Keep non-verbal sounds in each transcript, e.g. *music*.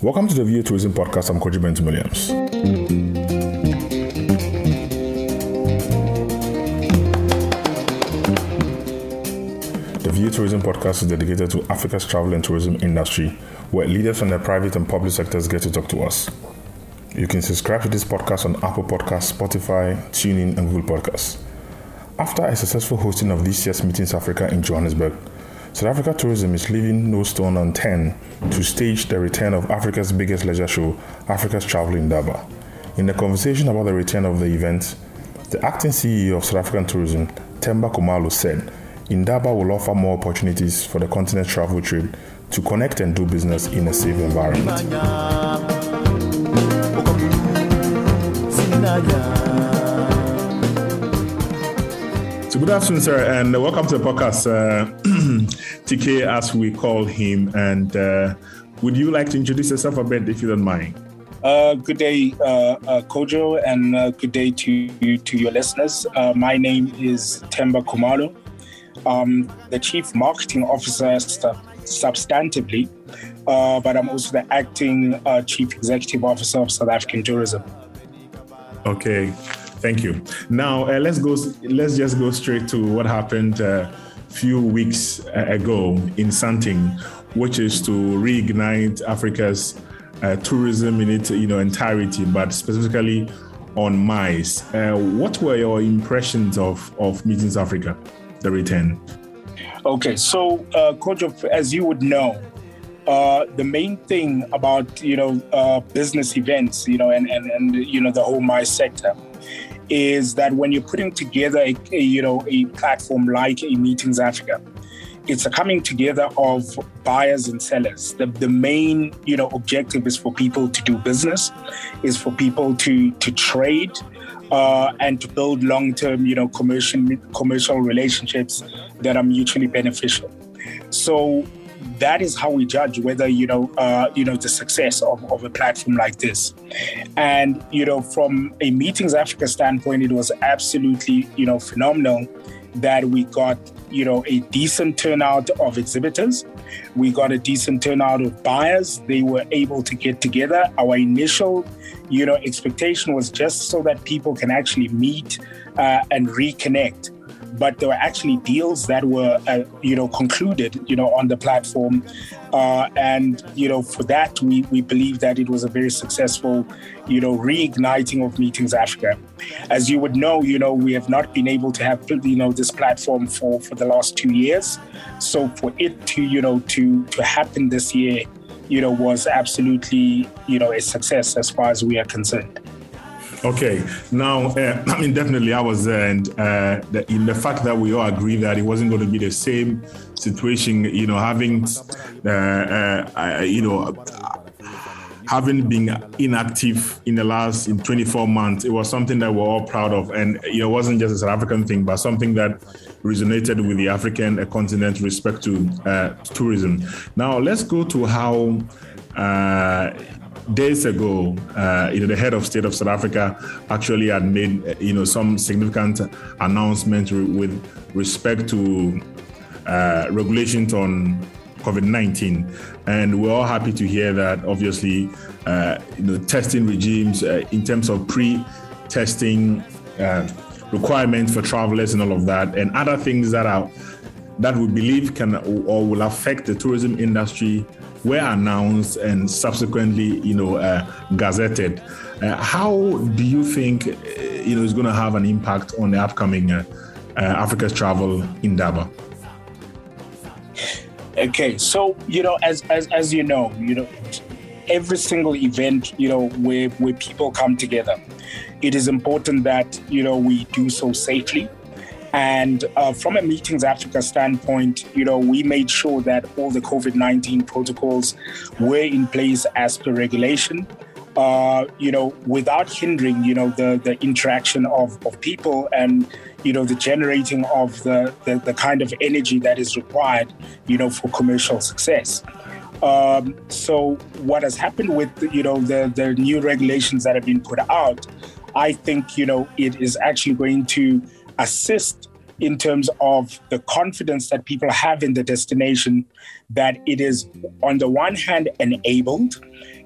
Welcome to the VA Tourism Podcast. I'm Kojo Bentum-Williams. The VA Tourism Podcast is dedicated to Africa's travel and tourism industry, where leaders from the private and public sectors get to talk to us. You can subscribe to this podcast on Apple Podcasts, Spotify, TuneIn, and Google Podcasts. After a successful hosting of this year's Meetings Africa in Johannesburg, South Africa Tourism is leaving no stone unturned to stage the return of Africa's biggest leisure show, Africa's Travel in Indaba. In the conversation about the return of the event, the acting CEO of South African Tourism, Themba Khumalo, said Indaba will offer more opportunities for the continent's travel trade to connect and do business in a safe environment. So good afternoon, sir, and welcome to the podcast, uh, *clears throat* TK, as we call him. And uh, would you like to introduce yourself a bit, if you don't mind? Uh, good day, uh, uh, Kojo, and uh, good day to to your listeners. Uh, my name is Themba Khumalo. I'm the Chief Marketing Officer substantively, uh, but I'm also the acting Chief Executive Officer of South African Tourism. Okay, Thank you. Now uh, let's go. Let's just go straight to what happened uh, few weeks ago in Sandton, which is to reignite Africa's uh, tourism in its you know entirety, but specifically on MICE. Uh, what were your impressions of of Meetings Africa, the return? Okay, so uh, Kojo, as you would know, uh, the main thing about you know uh, business events, you know, and, and and you know the whole MICE sector is that when you're putting together a, a, you know a platform like a Meetings Africa, it's a coming together of buyers and sellers. The, the main you know objective is for people to do business, is for people to to trade. Uh, and to build long-term, you know, commercial commercial relationships that are mutually beneficial. So that is how we judge whether you know uh, you know the success of, of a platform like this. And you know from a meetings africa standpoint it was absolutely you know phenomenal that we got you know a decent turnout of exhibitors. We got a decent turnout of buyers. They were able to get together. Our initial you know expectation was just so that people can actually meet uh, and reconnect but there were actually deals that were, uh, you know, concluded, you know, on the platform. Uh, and, you know, for that, we, we believe that it was a very successful, you know, reigniting of Meetings Africa. As you would know, you know, we have not been able to have, you know, this platform for, for the last two years. So for it to, you know, to, to happen this year, you know, was absolutely, you know, a success as far as we are concerned. Okay, now uh, *clears throat* I mean definitely I was there, and uh, the, in the fact that we all agree that it wasn't going to be the same situation, you know, having, uh, uh you know, having been inactive in the last in 24 months, it was something that we're all proud of, and you know, it wasn't just a South African thing, but something that resonated with the African continent respect to uh, tourism. Now let's go to how uh, days ago, uh, you know, the head of state of South Africa actually had made, uh, you know, some significant announcement with respect to uh, regulations on COVID-19, and we're all happy to hear that. Obviously, uh, you know, testing regimes uh, in terms of pre-testing uh, requirements for travelers and all of that, and other things that are that we believe can or will affect the tourism industry were announced and subsequently, you know, uh, gazetted. Uh, how do you think, uh, you know, is going to have an impact on the upcoming uh, uh, Africa's travel in Indaba? Okay, so you know, as as as you know, you know, every single event, you know, where where people come together, it is important that you know we do so safely and uh, from a Meetings Africa standpoint, you know, we made sure that all the COVID 19 protocols were in place as per regulation. Uh, you know, without hindering, you know, the, the interaction of, of people and, you know, the generating of the, the, the kind of energy that is required, you know, for commercial success. Um, so what has happened with, you know, the, the new regulations that have been put out, I think, you know, it is actually going to assist in terms of the confidence that people have in the destination that it is on the one hand enabled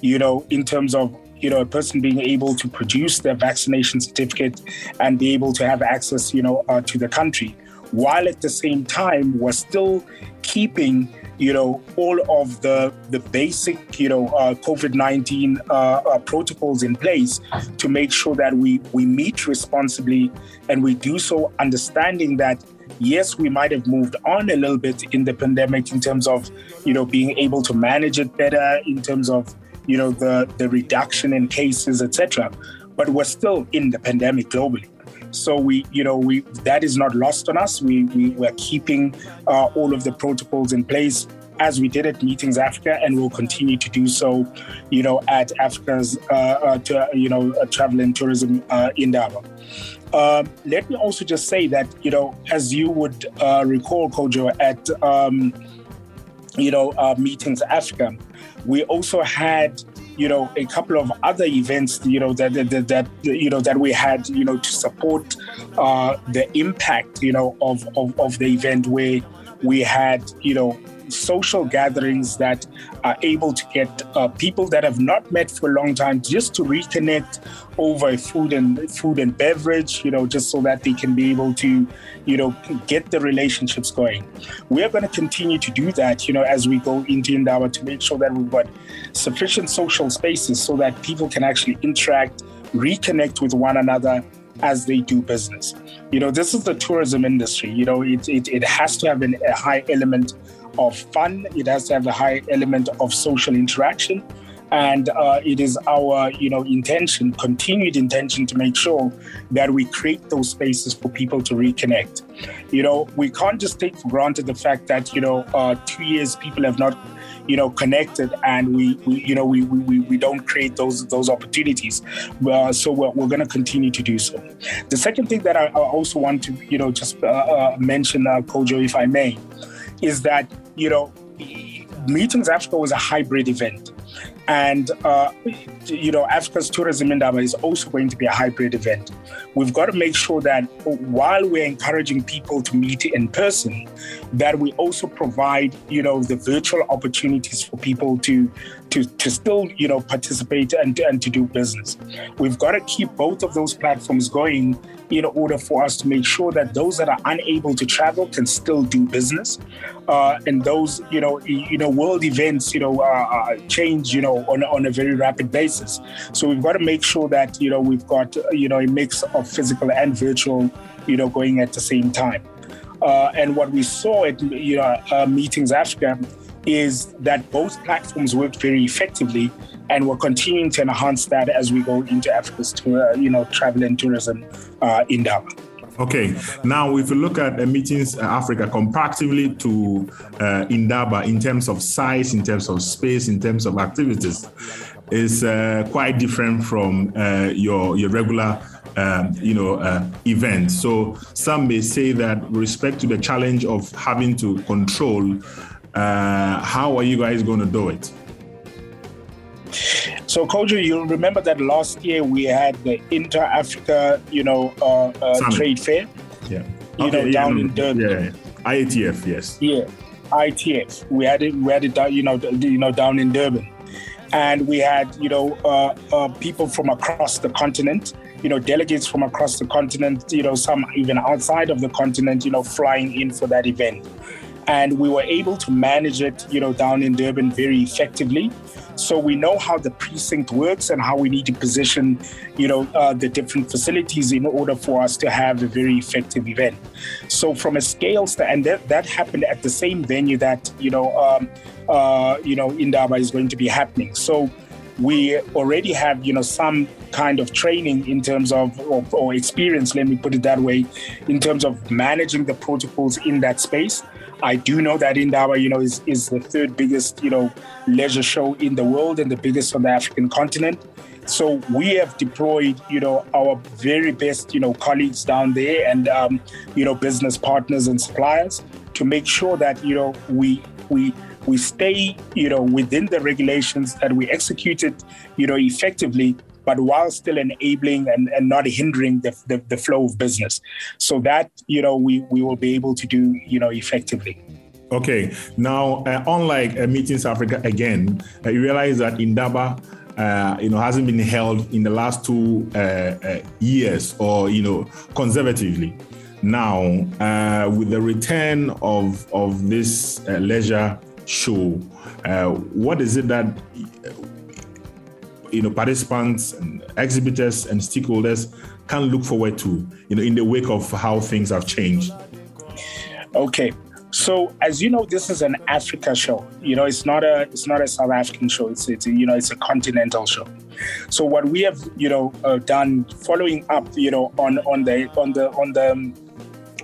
you know, in terms of you know, a person being able to produce their vaccination certificate and be able to have access, you know, uh, to the country, while at the same time we're still keeping you know, all of the the basic, you know, uh, COVID nineteen uh, uh, protocols in place to make sure that we we meet responsibly, and we do so understanding that yes, we might have moved on a little bit in the pandemic in terms of, you know, being able to manage it better in terms of, you know, the the reduction in cases, etc. But we're still in the pandemic globally. So we, you know, we that is not lost on us. We we were keeping uh, all of the protocols in place as we did at Meetings Africa, and we'll continue to do so, you know, at Africa's, uh, uh, to, you know, uh, travel and tourism uh, Indaba. Um, let me also just say that, you know, as you would uh, recall, Kojo, at, um, you know, uh, Meetings Africa, we also had you know a couple of other events you know that that, that you know that we had you know to support uh, the impact you know of, of of the event where we had you know social gatherings that are able to get uh, people that have not met for a long time just to reconnect over food and food and beverage, you know, just so that they can be able to, you know, get the relationships going. We are going to continue to do that, you know, as we go into Indaba to make sure that we've got sufficient social spaces so that people can actually interact, reconnect with one another as they do business. You know, this is the tourism industry. You know, it, it, it has to have an, a high element of fun. It has to have a high element of social interaction. And uh, it is our, you know, intention, continued intention, to make sure that we create those spaces for people to reconnect. You know, we can't just take for granted the fact that you know, uh, two years people have not, you know, connected, and we, we you know, we, we, we don't create those those opportunities. Uh, so we're, we're going to continue to do so. The second thing that I, I also want to, you know, just uh, uh, mention, uh, Kojo, if I may, is that you know, Meetings Africa was a hybrid event. And, uh, you know, Africa's Tourism Indaba is also going to be a hybrid event. We've got to make sure that while we're encouraging people to meet in person, that we also provide, you know, the virtual opportunities for people to, to, to still, you know, participate and, and to do business. We've got to keep both of those platforms going in order for us to make sure that those that are unable to travel can still do business, uh, and those you know you know world events you know uh, uh, change you know on on a very rapid basis. So we've got to make sure that you know we've got you know a mix of physical and virtual you know going at the same time. Uh, and what we saw at you know uh, meetings Africa is that both platforms worked very effectively and we're continuing to enhance that as we go into Africa's tour, you know, travel and tourism uh, Indaba. Okay, now if you look at meetings uh, Africa comparatively to uh, Indaba in terms of size, in terms of space, in terms of activities, is uh, quite different from uh, your your regular um, you know uh, event. So some may say that respect to the challenge of having to control, uh, how are you guys going to do it? So, Kojo, you'll remember that last year we had the Inter Africa, you know, uh, uh, trade fair. Yeah. You okay, know, yeah, down in Durban. Yeah. IATF, yes. Yeah. ITF. We had it. We had it down. You know, you know, down in Durban, and we had you know uh, uh, people from across the continent. You know, delegates from across the continent. You know, some even outside of the continent. You know, flying in for that event, and we were able to manage it. You know, down in Durban very effectively. So we know how the precinct works and how we need to position, you know, uh, the different facilities in order for us to have a very effective event. So from a scale st- and that, that happened at the same venue that you know, um, uh, you know, Indaba is going to be happening. So we already have you know some kind of training in terms of or, or, experience let me put it that way in terms of managing the protocols in that space I do know that Indaba, you know, is, is the third biggest, you know, leisure show in the world and the biggest on the African continent. So we have deployed, you know, our very best, you know, colleagues down there and, um, you know, business partners and suppliers to make sure that, you know, we we we stay, you know, within the regulations that we executed, you know, effectively but while still enabling and, and not hindering the, the, the, flow of business. So that, you know, we, we will be able to do, you know, effectively. Okay. Now, uh, unlike uh, Meetings Africa again, uh, you realize that Indaba, uh, you know, hasn't been held in the last two uh, uh, years, or you know, conservatively. Now, with the return of of this leisure show, what is it that you know participants and exhibitors and stakeholders can look forward to, you know, in the wake of how things have changed? Okay. So as you know, this is an Africa show. You know, it's not a it's not a South African show. It's it's you know it's a continental show. So what we have you know uh, done, following up you know on on the on the on the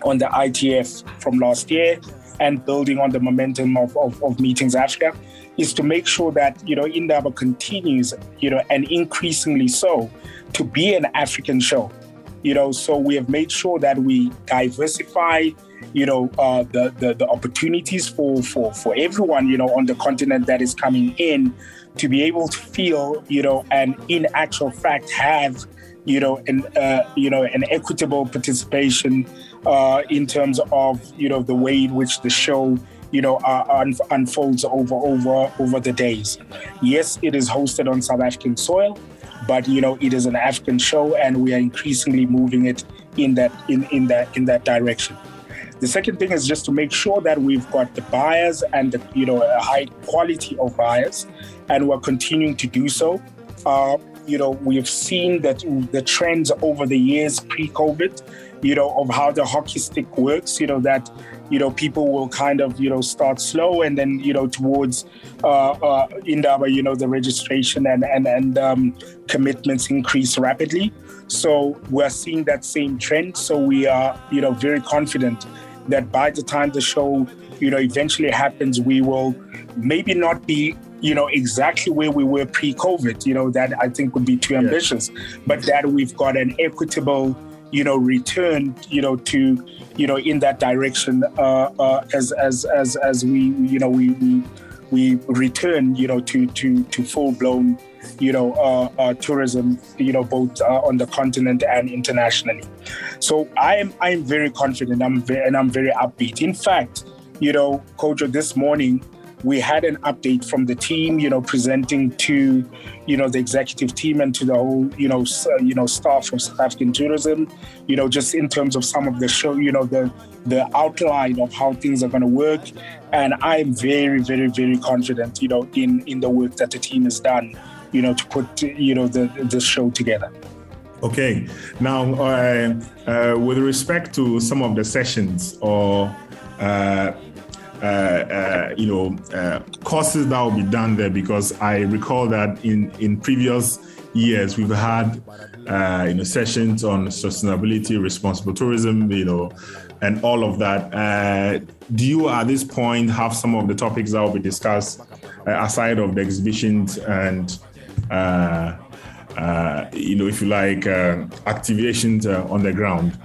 on the ITF from last year, and building on the momentum of, of, of Meetings Africa, is to make sure that you know Indaba continues you know and increasingly so to be an African show. You know, so we have made sure that we diversify you know, uh, the, the, the opportunities for, for, for everyone, you know, on the continent that is coming in to be able to feel, you know, and in actual fact have, you know, an, uh, you know, an equitable participation uh, in terms of, you know, the way in which the show, you know, uh, un- unfolds over over over the days. Yes, it is hosted on South African soil, but you know, it is an African show, and we are increasingly moving it in that in in that in that direction. The second thing is just to make sure that we've got the buyers and the, you know a high quality of buyers, and we're continuing to do so. Uh, you know, we've seen that the trends over the years pre-COVID, you know, of how the hockey stick works. You know that you know people will kind of you know start slow and then you know towards uh, uh, Indaba, you know, the registration and and and um, commitments increase rapidly. So we're seeing that same trend. So we are you know very confident that by the time the show, you know, eventually happens, we will maybe not be, you know, exactly where we were pre-COVID. You know, that I think would be too ambitious, but that we've got an equitable, you know, return, you know, to, you know, in that direction uh, uh, as as as as we, you know, we we we return, you know, to to to full blown you know, uh, uh, tourism, you know, both uh, on the continent and internationally. So I am I am very confident. I'm very, and I'm very upbeat. In fact, you know, Kojo, this morning we had an update from the team, you know, presenting to, you know, the executive team and to the whole, you know, you know, staff from South African tourism, you know, just in terms of some of the show, you know, the the outline of how things are going to work, and I'm very, very, very confident, you know, in in the work that the team has done you know, to put, you know, the, the show together. Okay. Now, uh, uh, with respect to some of the sessions or, uh, uh, uh you know, uh, courses that will be done there, because I recall that in, in previous years we've had, you know, sessions on sustainability, responsible tourism, you know, and all of that. do you, at this point, have some of the topics that will be discussed aside of the exhibitions and uh, uh, you know, if you like, uh, activations on the ground?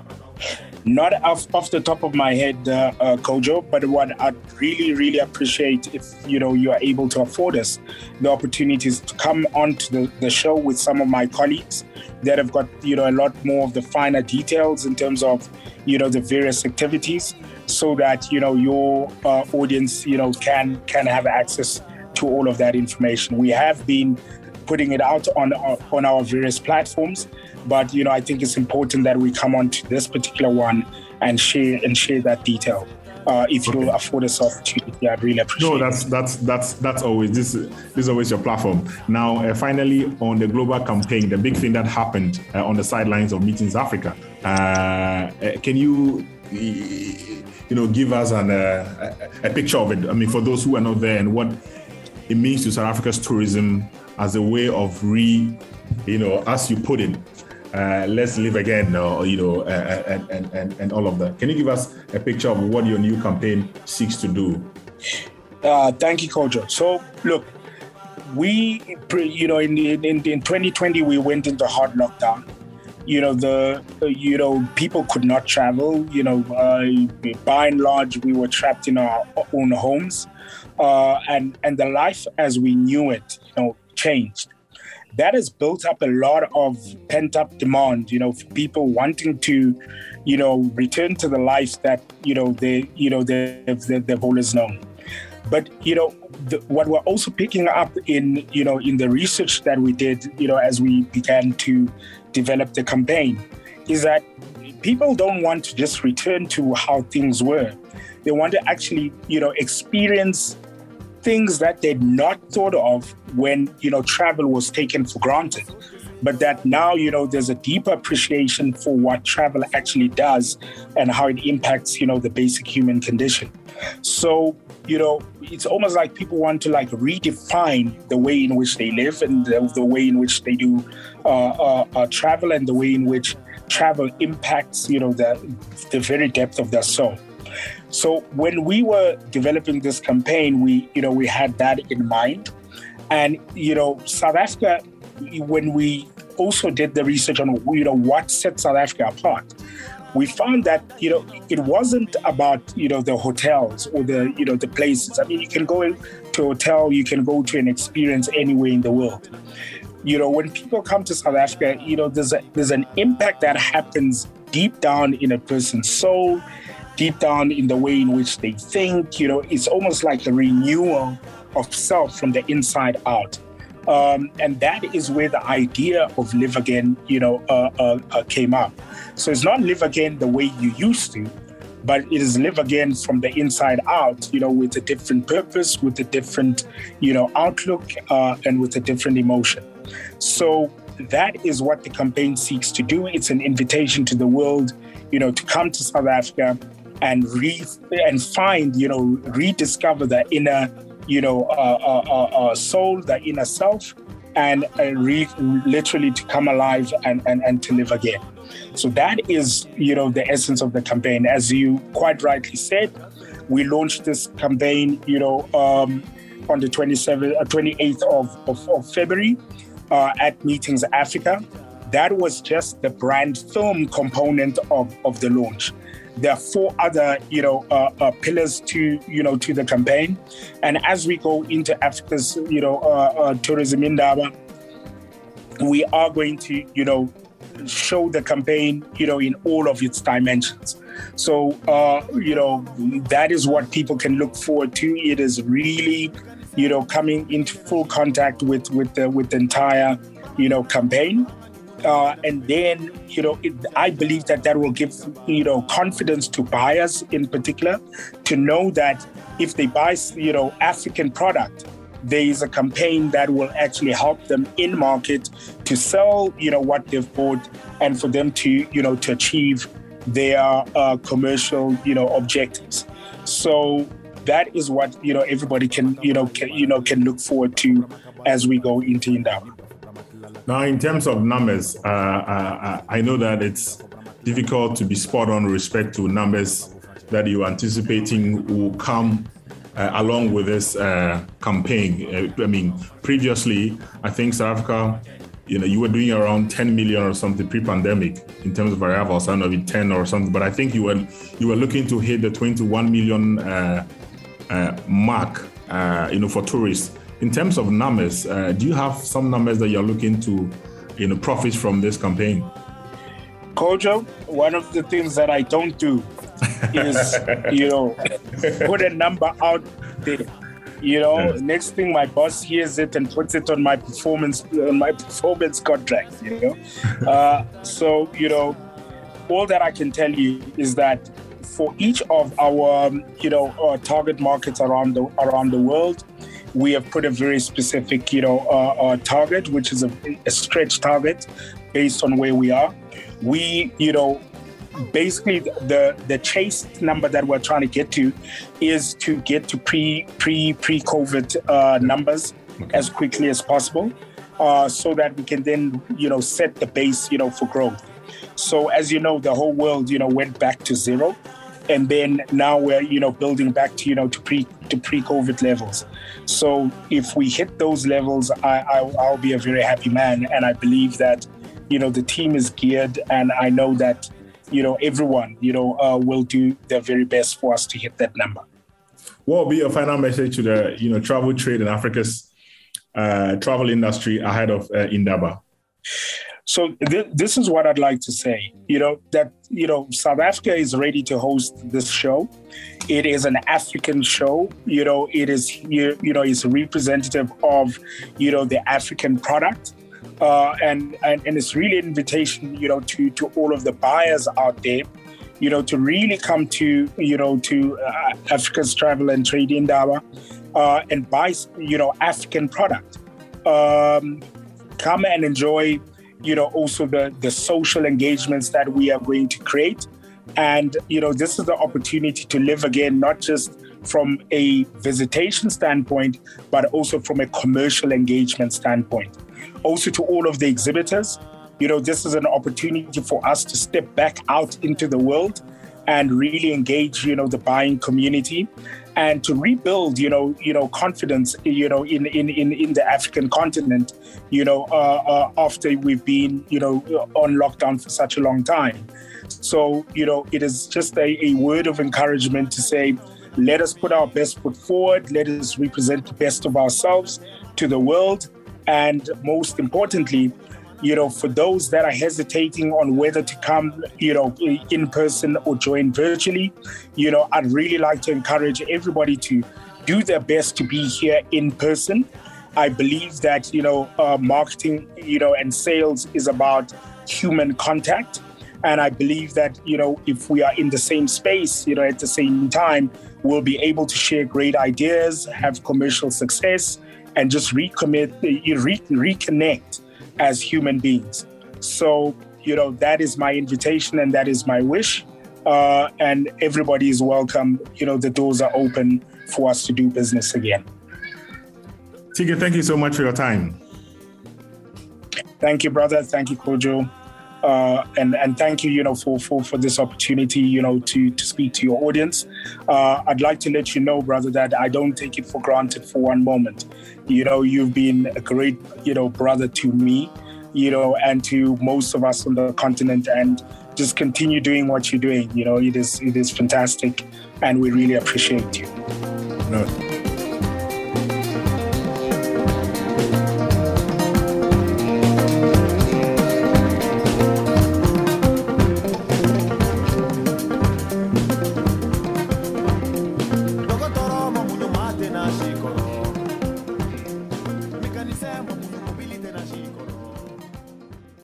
Not off, off the top of my head, uh, uh, Kojo, but what I'd really, really appreciate if you know you are able to afford us the opportunities to come onto the, the show with some of my colleagues that have got you know a lot more of the finer details in terms of you know the various activities, so that you know your uh, audience you know can can have access to all of that information. We have been putting it out on on our various platforms. But you know, I think it's important that we come on to this particular one and share and share that detail. Uh, if okay. you afford us opportunity, I'd really appreciate. No, that's that's that's that's always this. This is always your platform. Now, uh, finally, on the global campaign, the big thing that happened uh, on the sidelines of Meetings Africa. Uh, uh, can you, you know, give us an, uh, a, a picture of it? I mean, for those who are not there, and what it means to South Africa's tourism as a way of re, you know, as you put it, uh, let's live again, or you know, uh, and, and, and, and all of that. Can you give us a picture of what your new campaign seeks to do? Uh, thank you, Kojo. So, look, we, you know, in, in, in 2020, we went into hard lockdown. You know, the, you know, people could not travel. You know, uh, by and large, we were trapped in our own homes. Uh, and and the life as we knew it, you know, changed. That has built up a lot of pent up demand, you know, for people wanting to, you know, return to the life that, you know, they, you know, they've, they've always known. But, you know, the, what we're also picking up in, you know, in the research that we did, you know, as we began to develop the campaign is that people don't want to just return to how things were. They want to actually, you know, experience things that they'd not thought of when you know travel was taken for granted but that now you know there's a deeper appreciation for what travel actually does and how it impacts you know the basic human condition. So you know it's almost like people want to like redefine the way in which they live and the, the way in which they do uh, uh, uh, travel and the way in which travel impacts you know the the very depth of their soul so when we were developing this campaign, we you know we had that in mind, and you know South Africa, when we also did the research on you know what set South Africa apart, we found that you know it wasn't about you know the hotels or the you know the places. I mean, you can go to a hotel, you can go to an experience anywhere in the world. You know, when people come to South Africa, you know there's a, there's an impact that happens deep down in a person's soul deep down in the way in which they think. You know, it's almost like a renewal of self from the inside out. Um, and that is where the idea of live again, you know, uh, uh, uh, came up. So it's not live again the way you used to, but it is live again from the inside out, you know, with a different purpose, with a different, you know, outlook, uh, and with a different emotion. So that is what the campaign seeks to do. It's an invitation to the world, you know, to come to South Africa, and re and find you know rediscover the inner you know uh, uh, uh, uh soul the inner self and uh, re- literally to come alive and, and, and to live again. So that is you know the essence of the campaign. As you quite rightly said we launched this campaign you know um, on the 27th 28th uh, of, of, of february at meetings africa. That was just the brand film component of, of the launch there are four other, you know, uh, uh, pillars to, you know, to the campaign. And as we go into Africa's, you know, uh, uh tourism indaba, we are going to, you know, show the campaign, you know, in all of its dimensions. So, uh, you know, that is what people can look forward to. It is really, you know, coming into full contact with with the with the entire, you know, campaign. Uh, and then, you know, it, I believe that that will give, you know, confidence to buyers in particular to know that if they buy, you know, African product, there is a campaign that will actually help them in market to sell, you know, what they've bought and for them to, you know, to achieve their uh, commercial, you know, objectives. So that is what, you know, everybody can, you know, can, you know, can look forward to as we go into Indaba. Now, in terms of numbers, uh, uh, I know that it's difficult to be spot on respect to numbers that you're anticipating will come uh, along with this uh, campaign. Uh, I mean, previously, I think South Africa, you know, you were doing around 10 million or something pre-pandemic in terms of arrivals. I don't know if 10 or something, but I think you were you were looking to hit the 21 million uh, mark, you know, for tourists in terms of numbers, uh, do you have some numbers that you're looking to, you know, profit from this campaign? Kojo, one of the things that I don't do is, *laughs* you know, put a number out there. You know, yes. next thing my boss hears it and puts it on my performance on my *laughs* performance contract. You know, *laughs* uh, so you know, all that I can tell you is that for each of our, um, you know, uh, target markets around the around the world, we have put a very specific, you know, uh, uh, target, which is a, a stretch target based on where we are. We, you know, basically the the chase number that we're trying to get to is to get to pre pre pre COVID uh, numbers okay. as quickly as possible, uh, so that we can then you know set the base you know for growth. So as you know, the whole world you know went back to zero and then now we're you know building back to you know to pre to pre-COVID levels. So if we hit those levels, I, I I'll be a very happy man, and I believe that you know the team is geared, and I know that you know everyone you know uh, will do their very best for us to hit that number. What will be your final message to the you know travel trade in Africa's uh, travel industry ahead of uh, Indaba? So th- this is what I'd like to say. You know that you know South Africa is ready to host this show. It is an African show. You know it is you, you know it's representative of you know the African product. Uh, and, and and it's really an invitation, you know, to to all of the buyers out there, you know, to really come to you know to uh, Africa's Travel and Trade Indaba uh, and buy you know African product. Um, come and enjoy you know, also the, the social engagements that we are going to create. And, you know, this is the opportunity to live again, not just from a visitation standpoint, but also from a commercial engagement standpoint. Also, to all of the exhibitors, you know, this is an opportunity for us to step back out into the world and really engage, you know, the buying community and to rebuild, you know, you know, confidence, you know, in in in, in the African continent, you know, uh, uh, after we've been, you know, on lockdown for such a long time. So, you know, it is just a, a word of encouragement to say, let us put our best foot forward, let us represent the best of ourselves to the world, and most importantly, you know, for those that are hesitating on whether to come, you know, in person or join virtually, you know, I'd really like to encourage everybody to do their best to be here in person. I believe that, you know, uh, marketing, you know, and sales is about human contact. And I believe that, you know, if we are in the same space, you know, at the same time, we'll be able to share great ideas, have commercial success, and just recommit, re- reconnect as human beings. So, you know, that is my invitation and that is my wish. Uh, and everybody is welcome. You know, the doors are open for us to do business again. Tige, thank you so much for your time. Thank you, brother. Thank you, Kojo. Uh, and and thank you, you know, for for for this opportunity, you know, to to speak to your audience. Uh, I'd like to let you know, brother, that I don't take it for granted for one moment. You know, you've been a great, you know, brother to me, you know, and to most of us on the continent, and just continue doing what you're doing. You know, it is it is fantastic, and we really appreciate you. No.